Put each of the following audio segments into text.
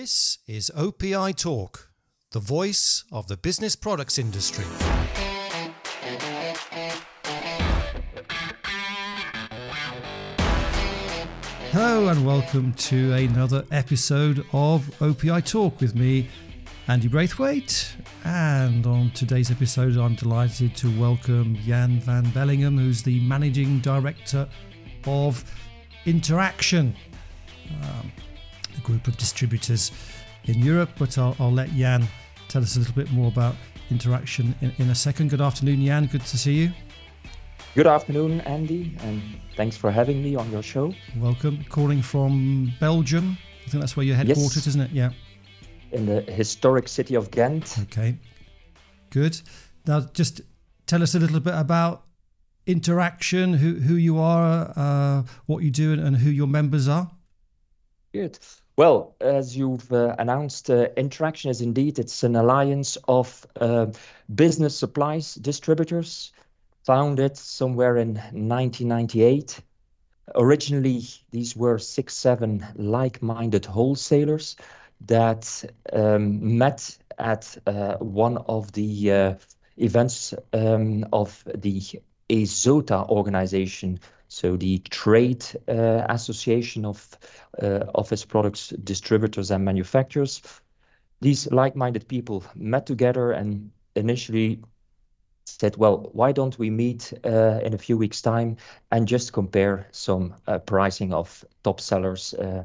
This is OPI Talk, the voice of the business products industry. Hello and welcome to another episode of OPI Talk with me, Andy Braithwaite. And on today's episode, I'm delighted to welcome Jan van Belleghem, who's the managing director of Interaction. A group of distributors in Europe. But I'll, I'll let Jan tell us a little bit more about interaction in, in a second. Good afternoon, Jan. Good to see you. Good afternoon, Andy, and thanks for having me on your show. Welcome. Calling from Belgium. I think that's where you're headquartered, yes. isn't it? Yeah. In the historic city of Ghent. Okay. Good. Now, just tell us a little bit about interaction, who who you are, uh, what you do, and, and who your members are. Good. Well, as you've uh, announced, uh, Interaction is indeed it's an alliance of uh, business supplies distributors, founded somewhere in 1998. Originally, these were six, seven like-minded wholesalers that um, met at uh, one of the uh, events um, of the ESOTA organization, so the Trade uh, Association of uh, Office Products Distributors and Manufacturers. These like-minded people met together and initially said, well, why don't we meet uh, in a few weeks' time and just compare some uh, pricing of top sellers? Uh,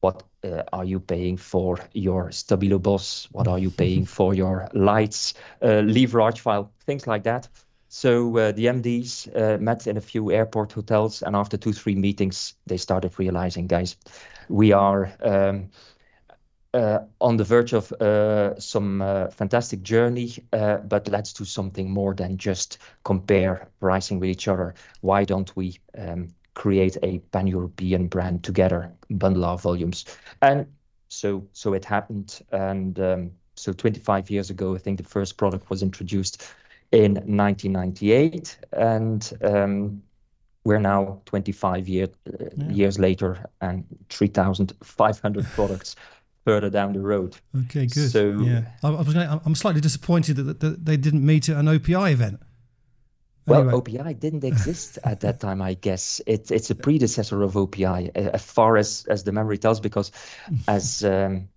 what uh, are you paying for your Stabilo Boss? What are you paying for your Leitz, uh, leverage file, things like that. So uh, the MDs uh, met in a few airport hotels, and after two, three meetings, they started realizing, guys, we are um, uh, on the verge of uh, some uh, fantastic journey, uh, but let's do something more than just compare pricing with each other. Why don't we um, create a pan-European brand together, bundle our volumes? And so, so it happened, and um, so 25 years ago, I think the first product was introduced in 1998, and um, we're now 25 year, uh, yeah. years later and 3,500 products further down the road. Okay, good. So yeah, I, was gonna, I'm slightly disappointed that, that, they didn't meet at an OPI event. Well, anyway. OPI didn't exist at that time, I guess. It, it's a predecessor of OPI, as far as, as the memory tells, because as um,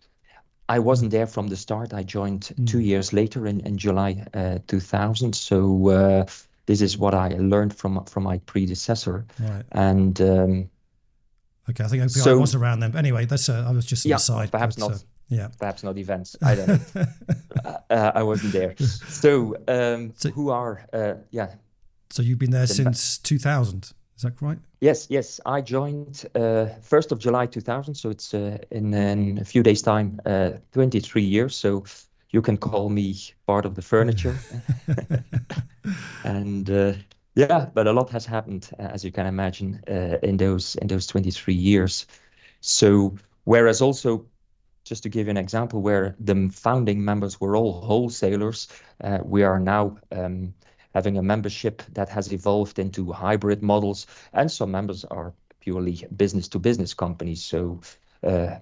I wasn't there from the start. I joined mm. two years later in, in July uh, 2000. So uh, this is what I learned from from my predecessor. Right. And um, okay, I think OPI so, was around then. But anyway, that's uh, I was just yeah, aside. Perhaps but, not. Uh, yeah. Perhaps not events. I don't know. Uh, I wasn't there. So, um, so who are yeah. So you've been there the since 2000. Is that right? Yes, yes. I joined uh, 1st of July 2000, so it's uh, in, in, a few days' time, uh, 23 years. So you can call me part of the furniture. and uh, yeah, but a lot has happened, uh, as you can imagine, uh, in those in those 23 years. So whereas also just to give you an example, where the founding members were all wholesalers, we are now um, having a membership that has evolved into hybrid models, and some members are purely business to business companies. So uh,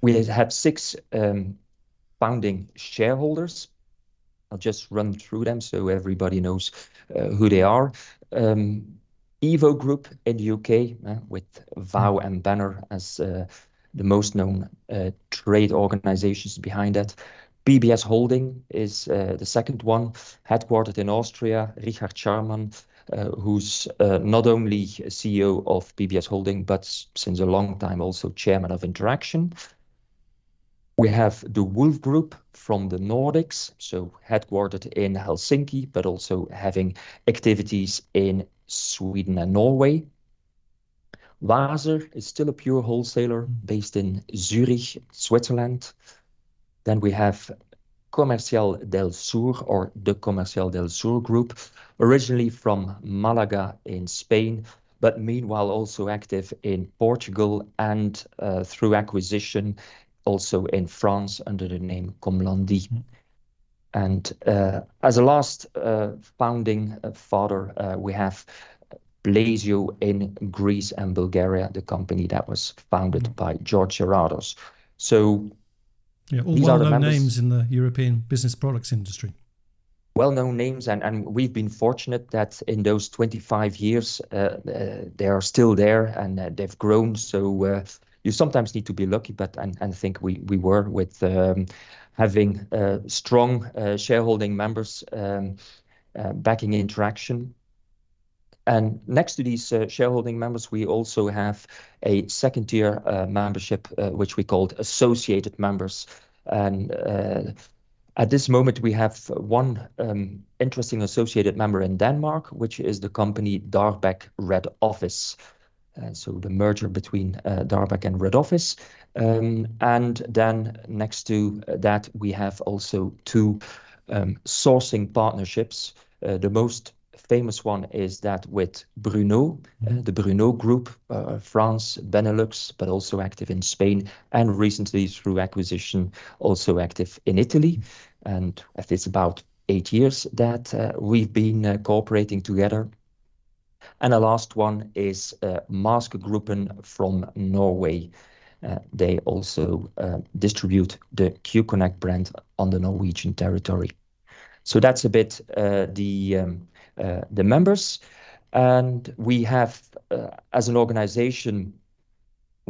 we have six um, founding shareholders. I'll just run through them so everybody knows uh, who they are. Um, Evo Group in the UK, uh, with Vow and Banner as uh, the most known uh, trade organizations behind that. PBS Holding is uh, the second one, headquartered in Austria. Richard Scharmann, uh, who's uh, not only CEO of PBS Holding, but since a long time also chairman of Interaction. We have the Wulff Group from the Nordics, so headquartered in Helsinki, but also having activities in Sweden and Norway. Waser is still a pure wholesaler based in Zurich, Switzerland. Then we have Comercial del Sur or the Comercial del Sur group, originally from Malaga in Spain, but meanwhile also active in Portugal and uh, through acquisition also in France under the name Comlandi. Mm. And uh, as a last uh, founding father, uh, we have Plesio in Greece and Bulgaria, the company that was founded mm. by George Gerardos. So Yeah, all well-known names in the European business products industry well-known names, and, and we've been fortunate that in those 25 years uh, uh, they are still there and uh, they've grown. So uh, you sometimes need to be lucky, but and, and I think we we were with um, having uh, strong uh, shareholding members um, backing Interaction. And next to these shareholding members, we also have a second tier membership, which we called associated members. And at this moment, we have one um, interesting associated member in Denmark, which is the company Darbæk Red Office. Uh, so the merger between uh, Darbæk and Red Office. Um, and then next to that, we have also two um, sourcing partnerships. Uh, the most famous one is that with Bruneau, uh, mm-hmm. the Bruneau Group, uh, France, Benelux, but also active in Spain, and recently through acquisition, also active in Italy. Mm-hmm and it's about eight years that uh, we've been uh, cooperating together. And the last one is uh, Maasgruppen from Norway. Uh, they also uh, distribute the Q-Connect brand on the Norwegian territory. So that's a bit uh, the um, the members, and we have, as an organization,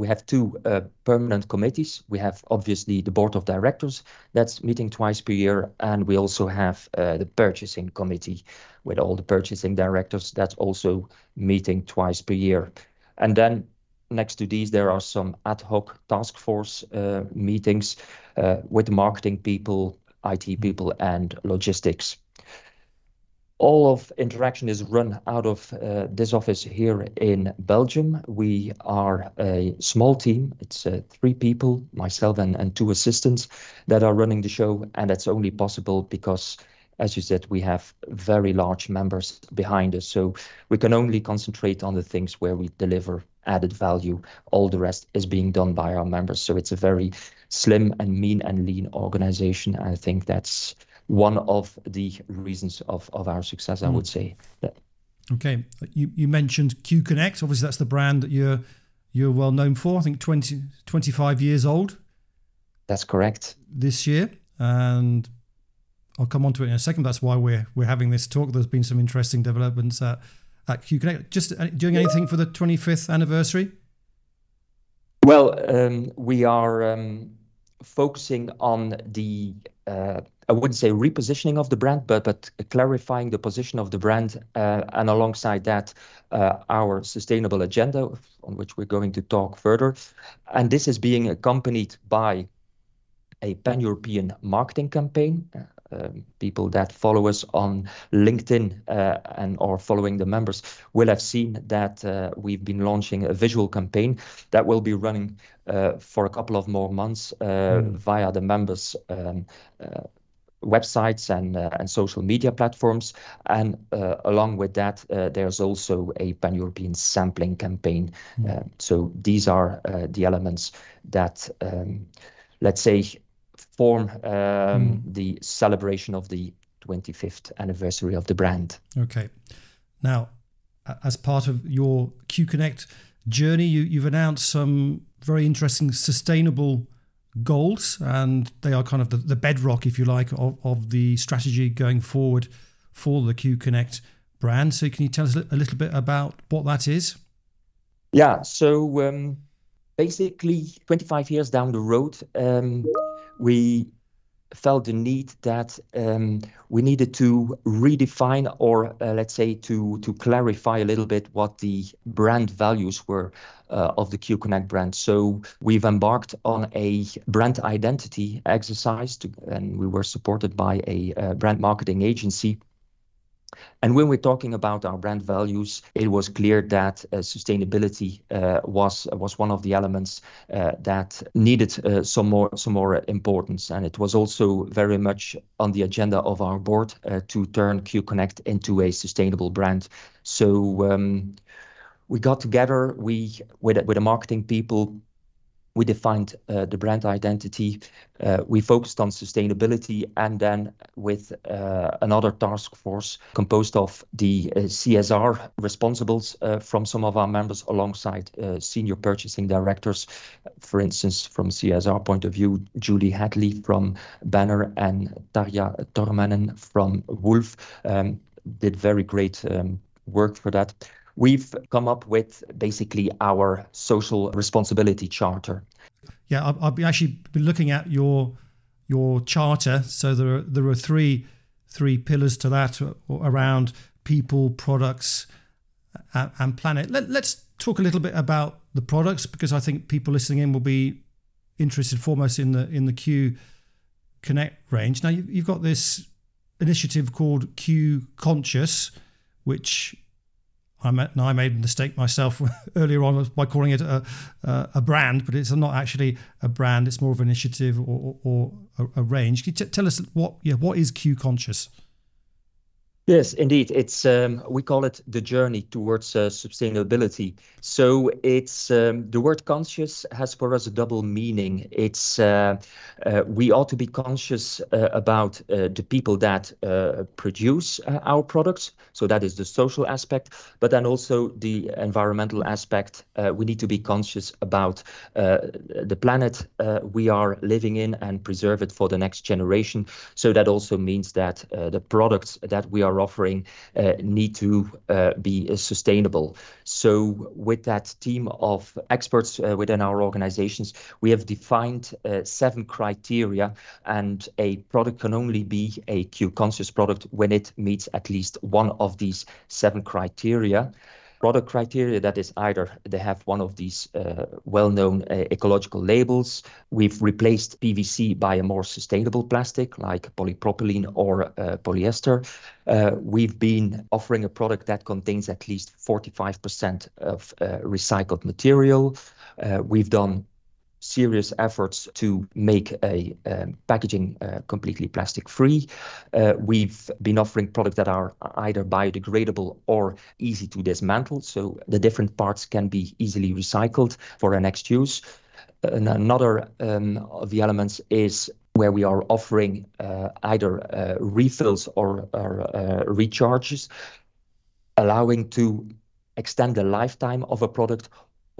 we have two uh, permanent committees. We have obviously the board of directors that's meeting twice per year, and we also have uh, the purchasing committee with all the purchasing directors that's also meeting twice per year. And then next to these, there are some ad hoc task force uh, meetings uh, with marketing people, IT people, and logistics all of Interaction is run out of uh, this office here in Belgium. We are a small team. It's uh, three people, myself and, and two assistants, that are running the show. And that's only possible because, as you said, we have very large members behind us. So we can only concentrate on the things where we deliver added value. All the rest is being done by our members. So it's a very slim and mean and lean organization. I think that's one of the reasons of, of our success, I mm. would say. Okay, you, you mentioned Q Connect. Obviously, that's the brand that you're you're well known for. I think 20, 25 years old. That's correct. This year, and I'll come on to it in a second. That's why we're we're having this talk. There's been some interesting developments at, at Q Connect. Just uh, doing anything for the 25th anniversary? Well, um, we are um, focusing on the I wouldn't say repositioning of the brand, but but clarifying the position of the brand, uh, and alongside that, uh, our sustainable agenda, on which we're going to talk further. And this is being accompanied by a pan-European marketing campaign. Um, people that follow us on LinkedIn uh, and or following the members will have seen that uh, we've been launching a visual campaign that will be running uh, for a couple of more months mm. via the members um, websites and uh, and social media platforms. And uh, along with that, uh, there's also a pan-European sampling campaign. Mm. so these are the elements that, um, let's say, form um, mm. the celebration of the 25th anniversary of the brand. Okay. Now, as part of your Q Connect journey, you, you've announced some very interesting sustainable goals, and they are kind of the, the bedrock, if you like, of, of the strategy going forward for the Q Connect brand. So, can you tell us a little bit about what that is? Yeah. So, um, basically, 25 years down the road, um, we felt the need that um, we needed to redefine or uh, let's say to to clarify a little bit what the brand values were uh, of the Q Connect brand. So we've embarked on a brand identity exercise to, and we were supported by a uh, brand marketing agency when we're talking about our brand values, it was clear that uh, sustainability uh, was was one of the elements uh, that needed some more some more importance, and it was also very much on the agenda of our board to turn Q Connect into a sustainable brand. So um, we got together, we with with the marketing people we defined uh, the brand identity. Uh, we focused on sustainability, and then with uh, another task force composed of the uh, CSR responsibles uh, from some of our members, alongside uh, senior purchasing directors. For instance, from CSR point of view, Julie Hadley from Banner and Tarja Tormanen from Wulff um, did very great um, work for that we've come up with basically our social responsibility charter. Yeah, I've, I've actually been looking at your your charter. So there are there are three three pillars to that uh, around people, products, uh, and planet. Let, let's talk a little bit about the products because I think people listening in will be interested foremost in the in the Q Connect range. Now you've got this initiative called Q Conscious, which I, met, I made a mistake myself earlier on by calling it a, a, brand, but it's not actually a brand. It's more of an initiative or, or, or a, a, range. Can you t- tell us what yeah what is Q Conscious? Yes, indeed. It's um, we call it the journey towards uh, sustainability. So it's um, the word conscious has for us a double meaning. It's uh, uh, we ought to be conscious uh, about uh, the people that uh, produce our products. So that is the social aspect, but then also the environmental aspect. we need to be conscious about the planet we are living in and preserve it for the next generation. So that also means that the products that we are offering uh, need to uh, be uh, sustainable. So with that team of experts within our organizations, we have defined seven criteria, and a product can only be a Q-conscious product when it meets at least one of these seven criteria product criteria that is either they have one of these uh, well-known uh, ecological labels. We've replaced pvc by a more sustainable plastic like polypropylene or uh, polyester. Uh, we've been offering a product that contains at least 45% of uh, recycled material. Uh, we've done serious efforts to make a um, packaging uh, completely plastic free. Uh, we've been offering products that are either biodegradable or easy to dismantle, so the different parts can be easily recycled for a next use. And another um, of the elements is where we are offering uh, either uh, refills or, or uh, recharges, allowing to extend the lifetime of a product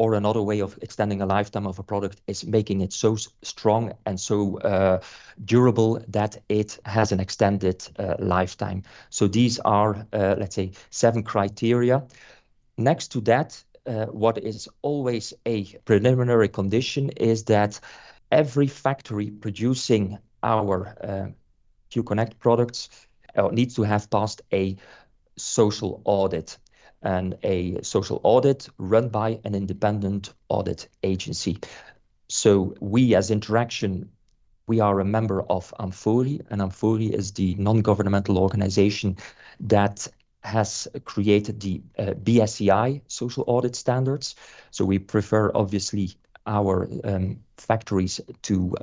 or another way of extending a lifetime of a product is making it so strong and so uh, durable that it has an extended uh, lifetime. So these are, uh, let's say, seven criteria. Next to that, uh, what is always a preliminary condition is that every factory producing our uh, Q-Connect products uh, needs to have passed a social audit and a social audit run by an independent audit agency. So we as Interaction, we are a member of Amfori, and Amfori is the non-governmental organization that has created the uh, BSCI social audit standards. So we prefer, obviously, our um, factories to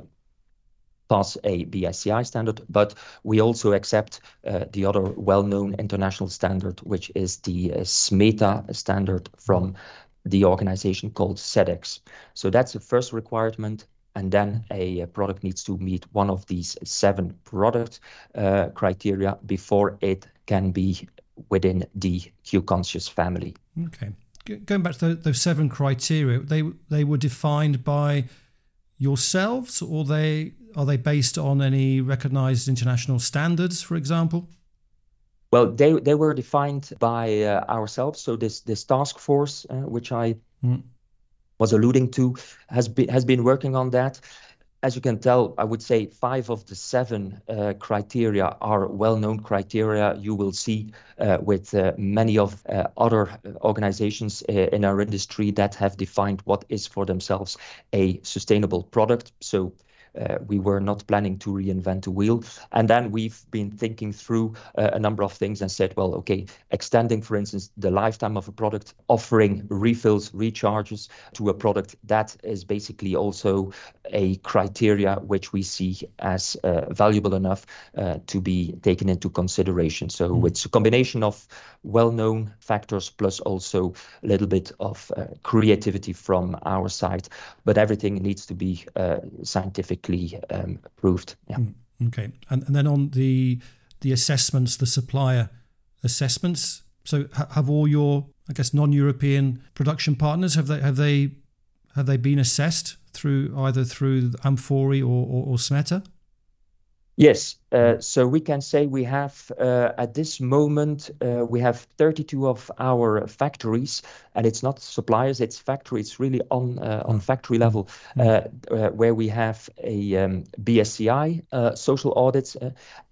pass a BSCI standard, but we also accept uh, the other well-known international standard, which is the uh, SMETA standard from the organization called Sedex. So that's the first requirement. And then a, product needs to meet one of these seven product uh, criteria before it can be within the Q-conscious family. Okay. Going back to those seven criteria, they they were defined by yourselves, or they are they based on any recognized international standards, for example? Well, they, they were defined by uh, ourselves. So this this task force, uh, which I mm. was alluding to, has been has been working on that. As you can tell, I would say five of the seven uh, criteria are well-known criteria. You will see uh, with uh, many of uh, other organizations in our industry that have defined what is for themselves a sustainable product. So we were not planning to reinvent the wheel. And then we've been thinking through uh, a number of things and said, well, okay, extending, for instance, the lifetime of a product, offering refills, recharges to a product that is basically also a criteria which we see as uh, valuable enough uh, to be taken into consideration. So mm. it's a combination of well-known factors plus also a little bit of uh, creativity from our side, but everything needs to be uh, um, proved. Yeah. Mm, okay, and, and then on the the assessments, the supplier assessments. So have all your, I guess, non-European production partners have they have they have they been assessed through either through Amfori or, or, or Smeta? Yes. Uh, so we can say we have, uh, at this moment, uh, we have 32 of our factories, and it's not suppliers, it's factories really on on factory level, where we have a um, BSCI social audits.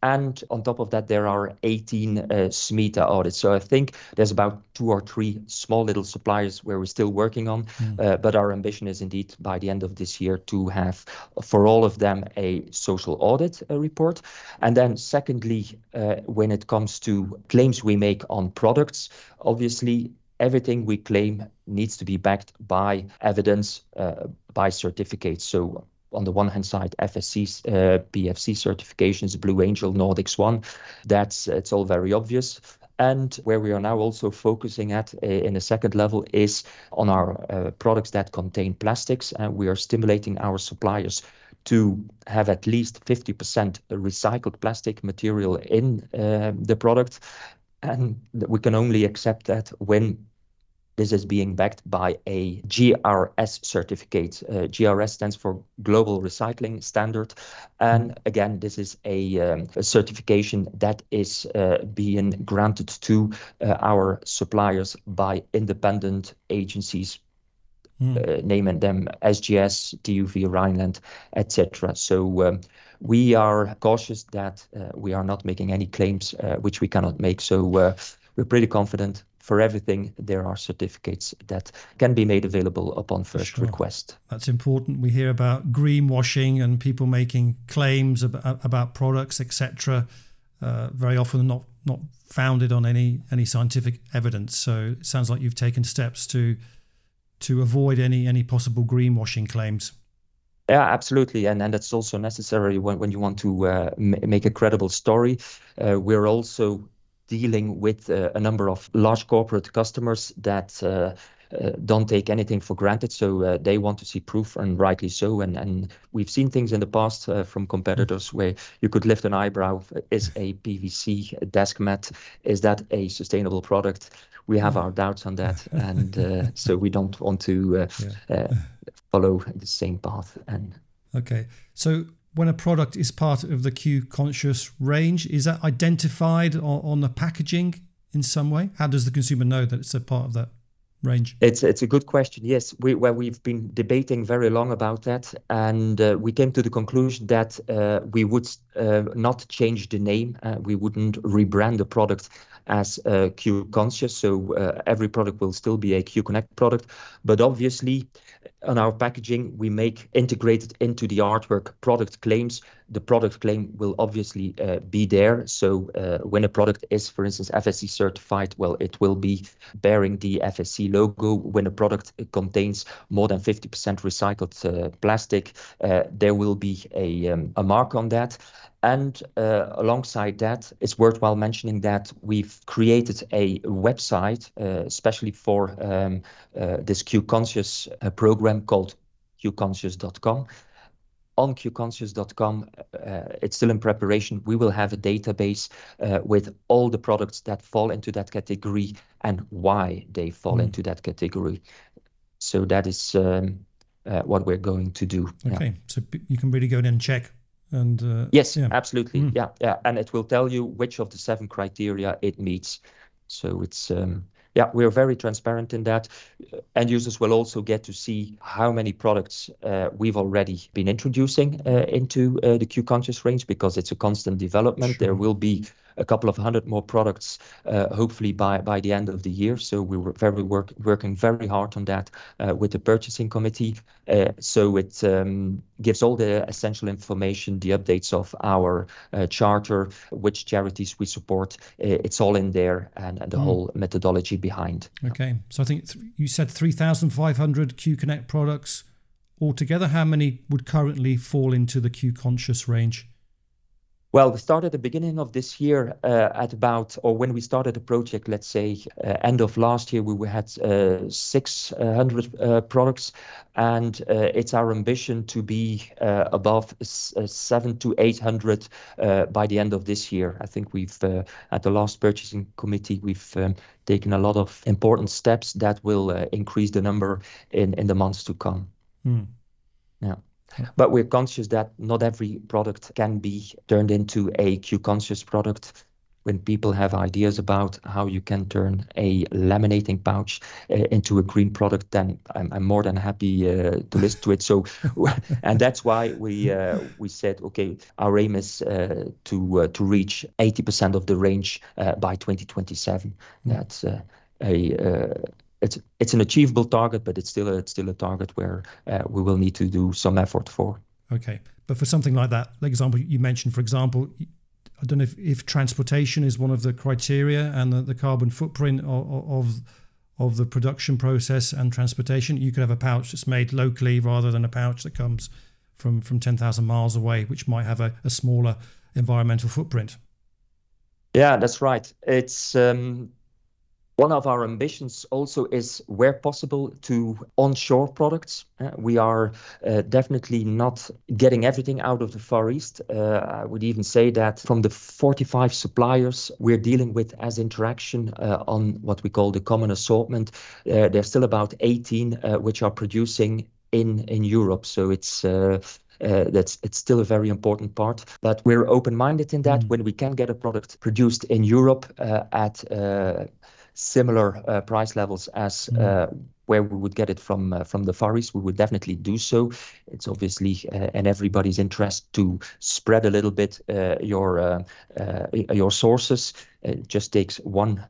And on top of that, there are 18 SMETA audits. So I think there's about two or three small little suppliers where we're still working on. Mm. But our ambition is indeed by the end of this year to have, for all of them, a social audit report. And then secondly, uh, when it comes to claims we make on products, obviously everything we claim needs to be backed by evidence, uh, by certificates. So on the one hand side, FSC, uh, PEFC certifications, Blue Angel, Nordic Swan, that's it's all very obvious. And where we are now also focusing at uh, in a second level is on our uh, products that contain plastics. And we are stimulating our suppliers to have at least 50% recycled plastic material in uh, the product. And we can only accept that when this is being backed by a GRS certificate. Uh, GRS stands for Global Recycling Standard. And again, this is a, um, a certification that is uh, being granted to uh, our suppliers by independent agencies mm. uh, naming them SGS, TÜV Rheinland, etc. So um, we are cautious that uh, we are not making any claims uh, which we cannot make. So uh, we're pretty confident for everything, there are certificates that can be made available upon first sure. request. That's important. We hear about greenwashing and people making claims about, about products, etc. Uh, very often not not founded on any any scientific evidence. So it sounds like you've taken steps to to avoid any any possible greenwashing claims. Yeah, absolutely, and and that's also necessary when when you want to uh, make a credible story. Uh, we're also dealing with uh, a number of large corporate customers that. Uh, uh, don't take anything for granted, so uh, they want to see proof, and rightly so. And and we've seen things in the past from competitors where you could lift an eyebrow: is a PVC desk mat is that a sustainable product? we have our doubts on that, and uh, so we don't want to uh, yeah. Uh, follow the same path. And okay, so when a product is part of the Q conscious range, is that identified on, the packaging in some way? How does the consumer know that it's a part of that range? It's it's a good question. Yes, we where we've been debating very long about that, and uh, we came to the conclusion that uh, we would uh, not change the name. Uh, we wouldn't rebrand the product as Q conscious. So uh, every product will still be a Q Connect product, but obviously on our packaging, we make integrated into the artwork product claims. The product claim will obviously uh, be there. So uh, when a product is, for instance, FSC certified, well, it will be bearing the FSC logo. When a product contains more than 50% recycled uh, plastic, uh, there will be a, um, a mark on that. And uh, alongside that, it's worthwhile mentioning that we've created a website, uh, especially for um, uh, this Q-Conscious uh, program called qconscious.com. On qconscious.com, uh, it's still in preparation. We will have a database uh, with all the products that fall into that category and why they fall mm. into that category. So that is um, what we're going to do. Okay, yeah. so you can really go in and check and uh, yes, yeah. absolutely, mm. yeah, yeah, and it will tell you which of the seven criteria it meets. So it's um, yeah, we're very transparent in that. End users will also get to see how many products uh, we've already been introducing uh, into uh, the Q Conscious range because it's a constant development. Sure. There will be a couple of hundred more products, uh, hopefully by by the end of the year. So we were very work working very hard on that uh, with the purchasing committee. Uh, so it um, gives all the essential information, the updates of our charter, which charities we support. it's all in there, and, and the mm. whole methodology behind. Okay, so I think th- you said 3,500 Q Connect products altogether. How many would currently fall into the Q Conscious range? Well, we started at the beginning of this year uh, at about, or when we started the project, let's say uh, end of last year, we had uh, 600 uh, products, and uh, it's our ambition to be uh, above seven to 800 by the end of this year. I think we've, at the last purchasing committee, we've um, taken a lot of important steps that will increase the number in, in the months to come. Mm. Yeah. But we're conscious that not every product can be turned into a Q conscious product. When people have ideas about how you can turn a laminating pouch uh, into a green product, then I'm, I'm more than happy uh, to listen to it. So, and that's why we uh, we said, okay, our aim is uh, to uh, to reach 80% of the range uh, by 2027. Mm. That's a it's it's an achievable target, but it's still a, it's still a target where uh, we will need to do some effort for. Okay, but for something like that, like example you mentioned, for example, I don't know if, if transportation is one of the criteria and the, the carbon footprint of, of of the production process and transportation. You could have a pouch that's made locally rather than a pouch that comes from from ten thousand miles away, which might have a, a smaller environmental footprint. Yeah, that's right. It's um, one of our ambitions also is, where possible, to onshore products. Uh, we are uh, definitely not getting everything out of the Far East. Uh, I would even say that from the 45 suppliers we're dealing with as interaction uh, on what we call the common assortment, uh, there's still about 18 uh, which are producing in in Europe. So it's uh, that's it's still a very important part. But we're open-minded in that mm. when we can get a product produced in Europe uh, at uh, similar uh, price levels as mm. uh, where we would get it from uh, from the Far East, we would definitely do so. It's obviously uh, in everybody's interest to spread a little bit uh, your uh, your sources. It just takes one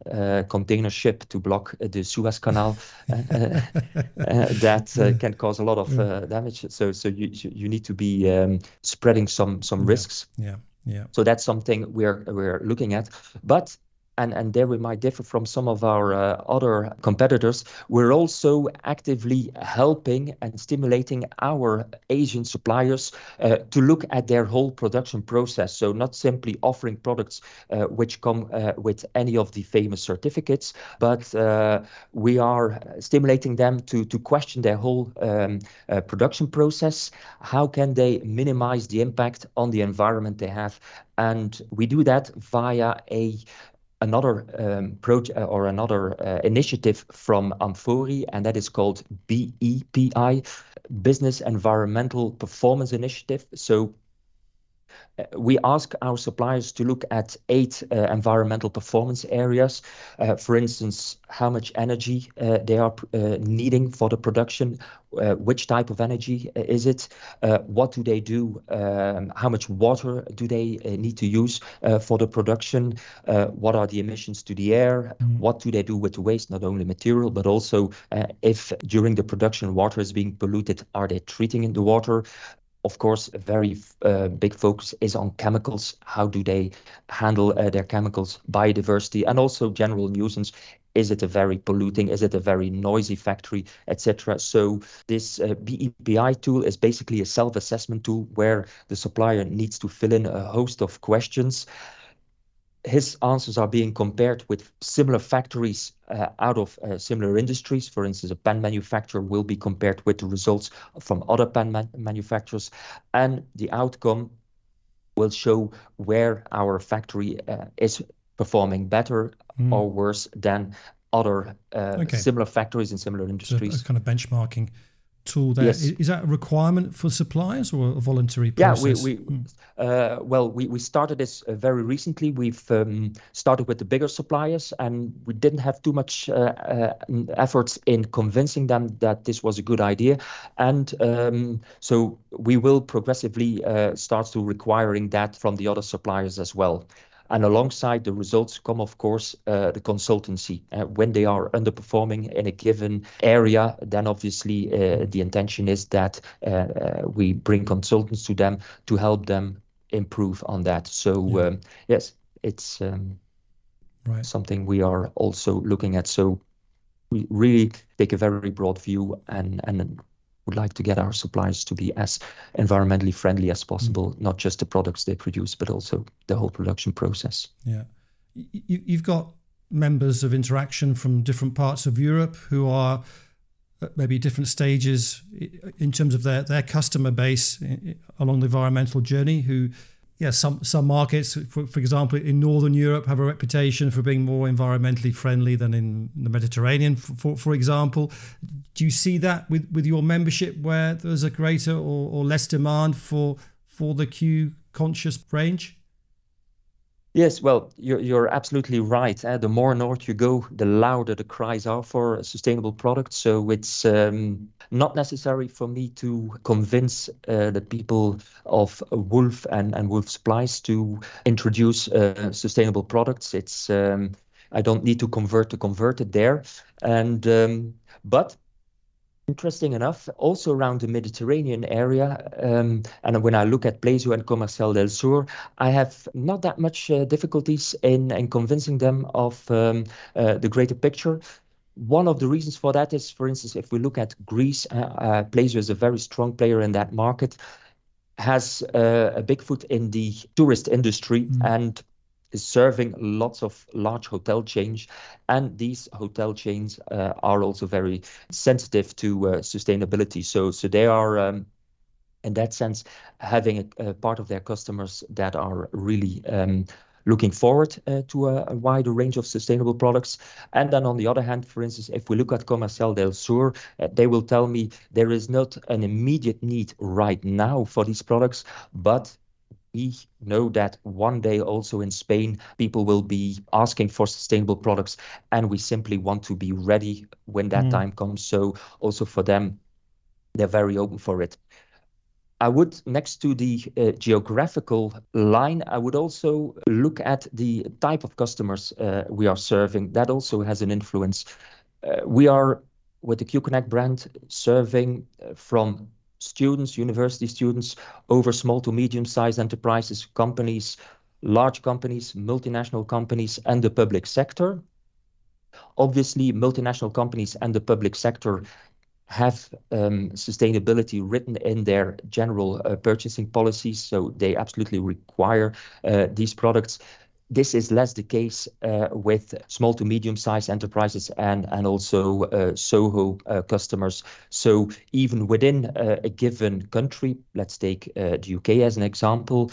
container ship to block the Suez Canal. that can cause a lot of damage. So so you you need to be um, spreading some some risks. Yeah. Yeah. So that's something we're we're looking at. And, and there we might differ from some of our uh, other competitors, we're also actively helping and stimulating our Asian suppliers uh, to look at their whole production process. So not simply offering products uh, which come uh, with any of the famous certificates, but uh, we are stimulating them to, to question their whole um, uh, production process. How can they minimize the impact on the environment they have? And we do that via a another um, project uh, or another uh, initiative from Amfori, and that is called BEPI, Business Environmental Performance Initiative. So we ask our suppliers to look at eight uh, environmental performance areas. Uh, for instance, how much energy uh, they are uh, needing for the production, uh, which type of energy is it, what do they do, um, how much water do they need to use for the production, what are the emissions to the air, mm. what do they do with the waste, not only material, but also if during the production water is being polluted, are they treating in the water? Of course, a very uh, big focus is on chemicals. How do they handle uh, their chemicals, biodiversity, and also general nuisance? Is it a very polluting? Is it a very noisy factory, etc.? So this uh, BEPI tool is basically a self-assessment tool where the supplier needs to fill in a host of questions his answers are being compared with similar factories uh, out of uh, similar industries. For instance, a pen manufacturer will be compared with the results from other pen man manufacturers, and the outcome will show where our factory uh, is performing better mm. or worse than other uh, okay. similar factories in similar industries. So kind of benchmarking tool there. Yes. Is that a requirement for suppliers or a voluntary process? Yeah, we, we mm. uh, well, we, we started this uh, very recently. We've um, started with the bigger suppliers, and we didn't have too much uh, uh efforts in convincing them that this was a good idea. And um, so we will progressively uh, start to requiring that from the other suppliers as well. And alongside the results come, of course, uh, the consultancy. Uh, when they are underperforming in a given area, then obviously uh, the intention is that uh, uh, we bring consultants to them to help them improve on that. So yeah. um, yes, it's um, right. something we are also looking at. So we really take a very broad view and and would like to get our suppliers to be as environmentally friendly as possible, mm. not just the products they produce, but also the whole production process. Yeah. You, you've got members of interaction from different parts of Europe who are at maybe different stages in terms of their, their customer base along the environmental journey who yeah, some some markets, for, for example, in Northern Europe, have a reputation for being more environmentally friendly than in the Mediterranean, for, for, for example. Do you see that with, with your membership, where there's a greater or, or less demand for for the Q conscious range? Yes, well, you're, you're absolutely right. Uh, the more north you go, the louder the cries are for sustainable products. So it's um, not necessary for me to convince uh, the people of Wulff and, and Wulff Supplies to introduce uh, sustainable products. It's um, I don't need to convert to convert it there. And um, but Interesting enough, also around the Mediterranean area, um, and when I look at Plesio and Comercial del Sur, I have not that much uh, difficulties in, in convincing them of um, uh, the greater picture. One of the reasons for that is, for instance, if we look at Greece, uh, uh is a very strong player in that market, has uh, a big foot in the tourist industry, mm. and is serving lots of large hotel chains, and these hotel chains uh, are also very sensitive to uh, sustainability. So, so they are. Um, in that sense, having a, a, part of their customers that are really um, looking forward uh, to a, a, wider range of sustainable products. And then on the other hand, for instance, if we look at Comercial del Sur, uh, they will tell me there is not an immediate need right now for these products, but we know that one day also in Spain, people will be asking for sustainable products, and we simply want to be ready when that mm. time comes. So also for them, they're very open for it. I would, next to the uh, geographical line, I would also look at the type of customers uh, we are serving. That also has an influence. Uh, we are, with the QConnect brand, serving uh, from students, university students, over small to medium-sized enterprises, companies, large companies, multinational companies, and the public sector. Obviously, multinational companies and the public sector have um, sustainability written in their general uh, purchasing policies, so they absolutely require uh, these products. This is less the case uh, with small to medium-sized enterprises and also uh, SOHO uh, customers. So even within a given country, let's take the U.K. as an example,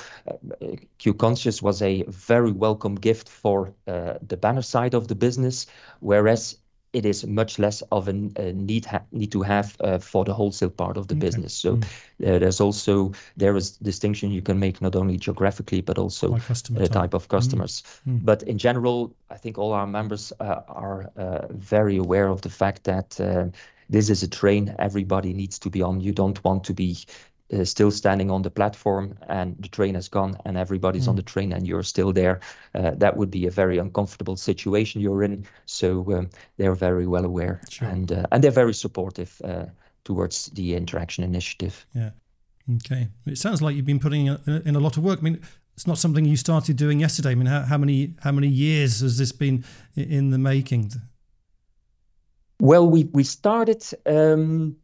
Q-Conscious was a very welcome gift for the banner side of the business, whereas it is much less of a, a need ha- need to have uh, for the wholesale part of the okay. business. So mm. uh, there's also there is distinction you can make not only geographically but also the type. of customers. Mm. Mm. But in general, I think all our members uh, are uh, very aware of the fact that uh, this is a train everybody needs to be on. You don't want to be uh, still standing on the platform and the train has gone and everybody's mm. on the train and you're still there, uh, that would be a very uncomfortable situation you're in. So um, they're very well aware sure. and uh, and they're very supportive uh, towards the interaction initiative. Yeah. Okay. It sounds like you've been putting in a lot of work. I mean, it's not something you started doing yesterday. I mean, how, how many how many years has this been in the making? Well, we we started um,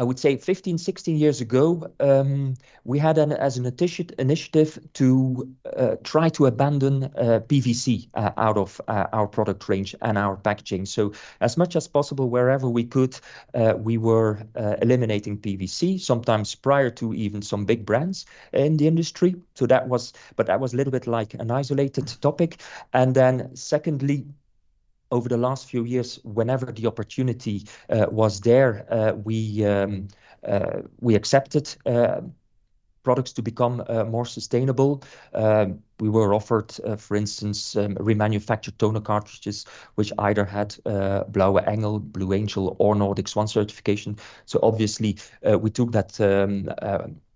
I would say 15, 16 years ago, um, we had an, as an initiative to uh, try to abandon uh, PVC uh, out of uh, our product range and our packaging. So as much as possible, wherever we could, uh, we were uh, eliminating PVC, sometimes prior to even some big brands in the industry. So that was, but that was a little bit like an isolated topic. And then secondly, over the last few years, whenever the opportunity uh, was there, uh, we um, uh, we accepted products to become uh, more sustainable. Um, we were offered, uh, for instance, um, remanufactured toner cartridges, which either had uh, Blauwe Engel, Blue Angel, or Nordic Swan certification. So obviously, we took that um,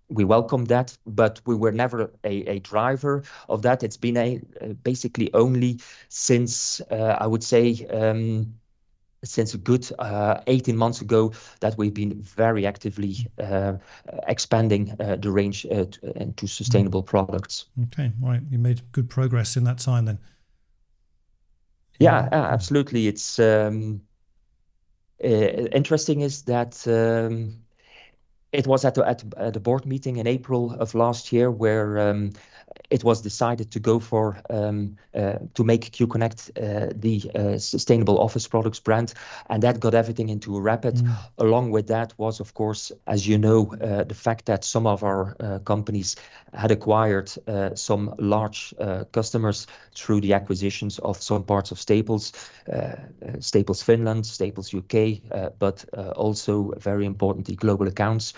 we welcome that, but we were never a, a driver of that. It's been a uh, basically only since uh, I would say um, since a good uh, 18 months ago that we've been very actively uh, expanding uh, the range uh, to, into sustainable mm. products. Okay, right. You made good progress in that time then. Yeah, absolutely. It's um, interesting is that um, it was at the, at, at the board meeting in April of last year where um, it was decided to go for um, uh, to make QConnect uh, the uh, sustainable office products brand, and that got everything into a rapid. Mm. Along with that was, of course, as you know, uh, the fact that some of our uh, companies had acquired uh, some large customers through the acquisitions of some parts of Staples, Staples Finland, Staples UK, but also very importantly global accounts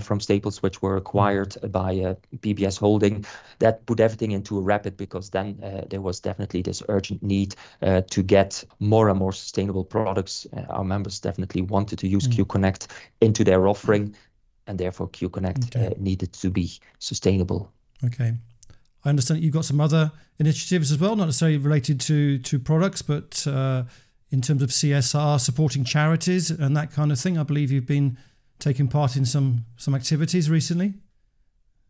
from Staples, which were acquired by PBS Holding that put everything into a rapid because then uh, there was definitely this urgent need uh, to get more and more sustainable products. Uh, our members definitely wanted to use mm. Q Connect into their offering, and therefore Q Connect okay. needed to be sustainable. Okay. I understand you've got some other initiatives as well, not necessarily related to to products, but uh, in terms of CSR, supporting charities and that kind of thing. I believe you've been taking part in some some activities recently.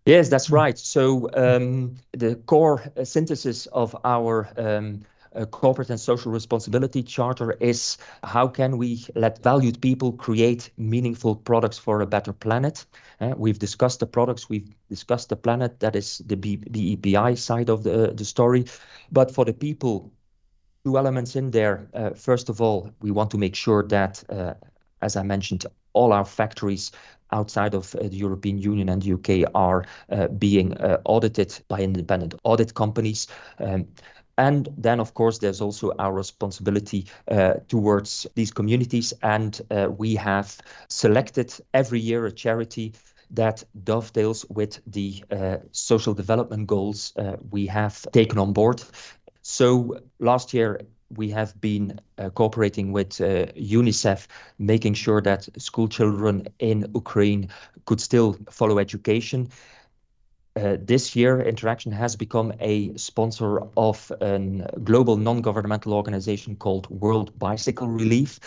Yes, that's hmm. right. So um, the core uh, synthesis of our um, uh, corporate and social responsibility charter is how can we let valued people create meaningful products for a better planet? Uh, we've discussed the products, we've discussed the planet. That is the B- BEPI side of the the story. But for the people, two elements in there. Uh, first of all, we want to make sure that, uh, as I mentioned, all our factories outside of uh, the European Union and the UK are uh, being uh, audited by independent audit companies. Um, and then, of course, there's also our responsibility uh, towards these communities. And uh, we have selected every year a charity that dovetails with the uh, social development goals we have taken on board. So last year, we have been uh, cooperating with uh, UNICEF, making sure that school children in Ukraine could still follow education. Uh, this year, Interaction has become a sponsor of a global non-governmental organization called World Bicycle Relief.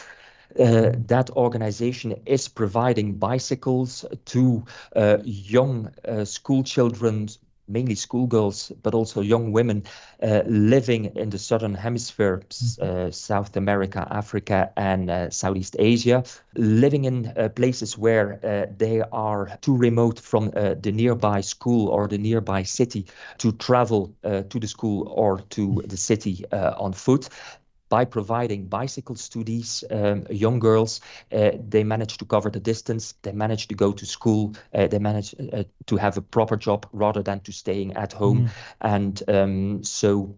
Uh, that organization is providing bicycles to uh, young uh, school children mainly schoolgirls, but also young women uh, living in the southern hemisphere, mm-hmm. uh, South America, Africa, and uh, Southeast Asia, living in uh, places where uh, they are too remote from uh, the nearby school or the nearby city to travel to the school or to mm-hmm. the city on foot by providing bicycles to these um, young girls, uh, they manage to cover the distance, they manage to go to school, uh, they manage uh, to have a proper job rather than to staying at home. Mm. And um, so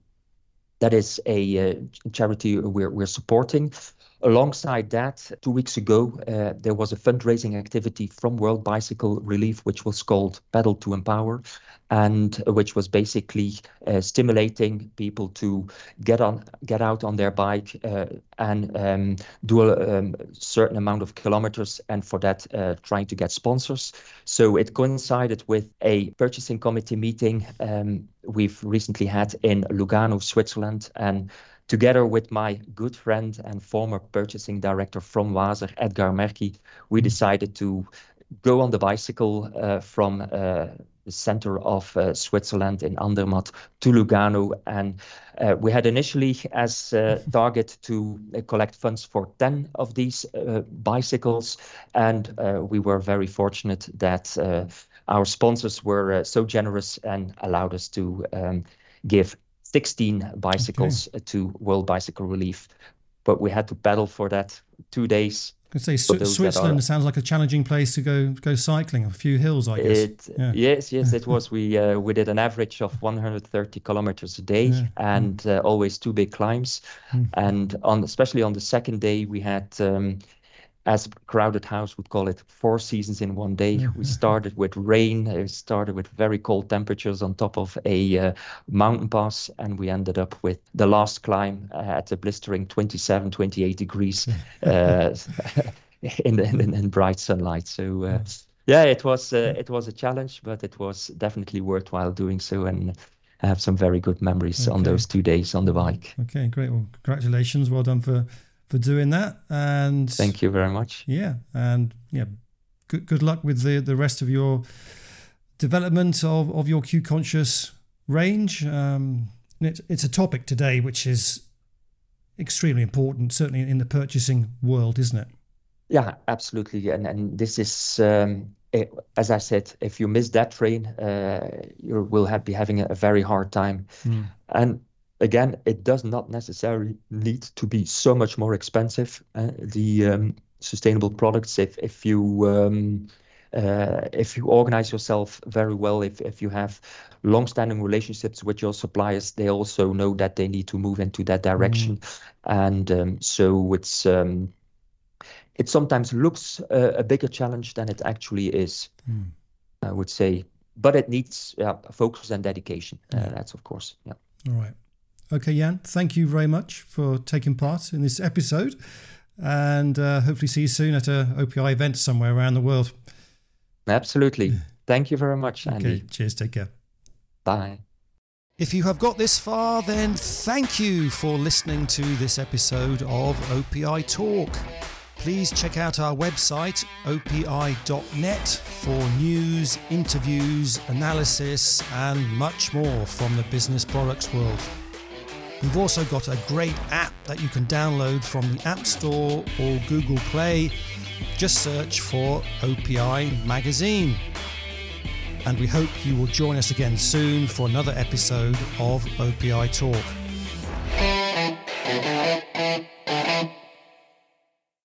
that is a uh, charity we're, we're supporting. Alongside that, two weeks ago, uh, there was a fundraising activity from World Bicycle Relief, which was called Pedal to Empower and which was basically uh, stimulating people to get on, get out on their bike uh, and um, do a um, certain amount of kilometers, and for that, uh, trying to get sponsors. So it coincided with a purchasing committee meeting um, we've recently had in Lugano, Switzerland, and together with my good friend and former purchasing director from Waser, Edgar Merki, we mm-hmm. decided to go on the bicycle uh, from uh, the center of uh, Switzerland in Andermatt to Lugano. And uh, we had initially as uh, target to uh, collect funds for 10 of these uh, bicycles. And uh, we were very fortunate that our sponsors were so generous and allowed us to um, give 16 bicycles okay. to World Bicycle Relief. But we had to pedal for that two days I could say Switzerland sounds like a challenging place to go go cycling. A few hills, I guess. It, yeah. Yes, yes, it was. We uh, we did an average of 130 kilometers a day, yeah. and mm. uh, always two big climbs. Mm. And on especially on the second day, we had um, as Crowded House would call it, four seasons in one day. We started with rain, we started with very cold temperatures on top of a uh, mountain pass, and we ended up with the last climb uh, at a blistering 27, 28 degrees uh, in, in, in, bright sunlight. So, uh, yeah, it was uh, it was a challenge, but it was definitely worthwhile doing so, and I have some very good memories okay. on those two days on the bike. Okay, great. Well, congratulations. Well done for for doing that. And thank you very much. Yeah, and yeah, good good luck with the the rest of your development of of your Q conscious range. Um, it, it's a topic today which is extremely important, certainly in the purchasing world, isn't it? Yeah, absolutely. And and this is, um, it, as I said, if you miss that train, uh, you will have, be having a, very hard time. Mm. And again, it does not necessarily need to be so much more expensive. Uh, the um, sustainable products, if if you um, uh, if you organize yourself very well, if if you have long-standing relationships with your suppliers, they also know that they need to move into that direction, mm. and um, so it's um, it sometimes looks uh, a bigger challenge than it actually is. Mm. I would say, but it needs yeah, focus and dedication. Uh. That's of course, yeah. All right. Okay, Jan, thank you very much for taking part in this episode and uh, hopefully see you soon at a OPI event somewhere around the world. Absolutely. Thank you very much, Andy. Okay, cheers. Take care. Bye. If you have got this far, then thank you for listening to this episode of OPI Talk. Please check out our website, opi.net, for news, interviews, analysis, and much more from the business products world. We've also got a great app that you can download from the App Store or Google Play. Just search for OPI Magazine. And we hope you will join us again soon for another episode of OPI Talk.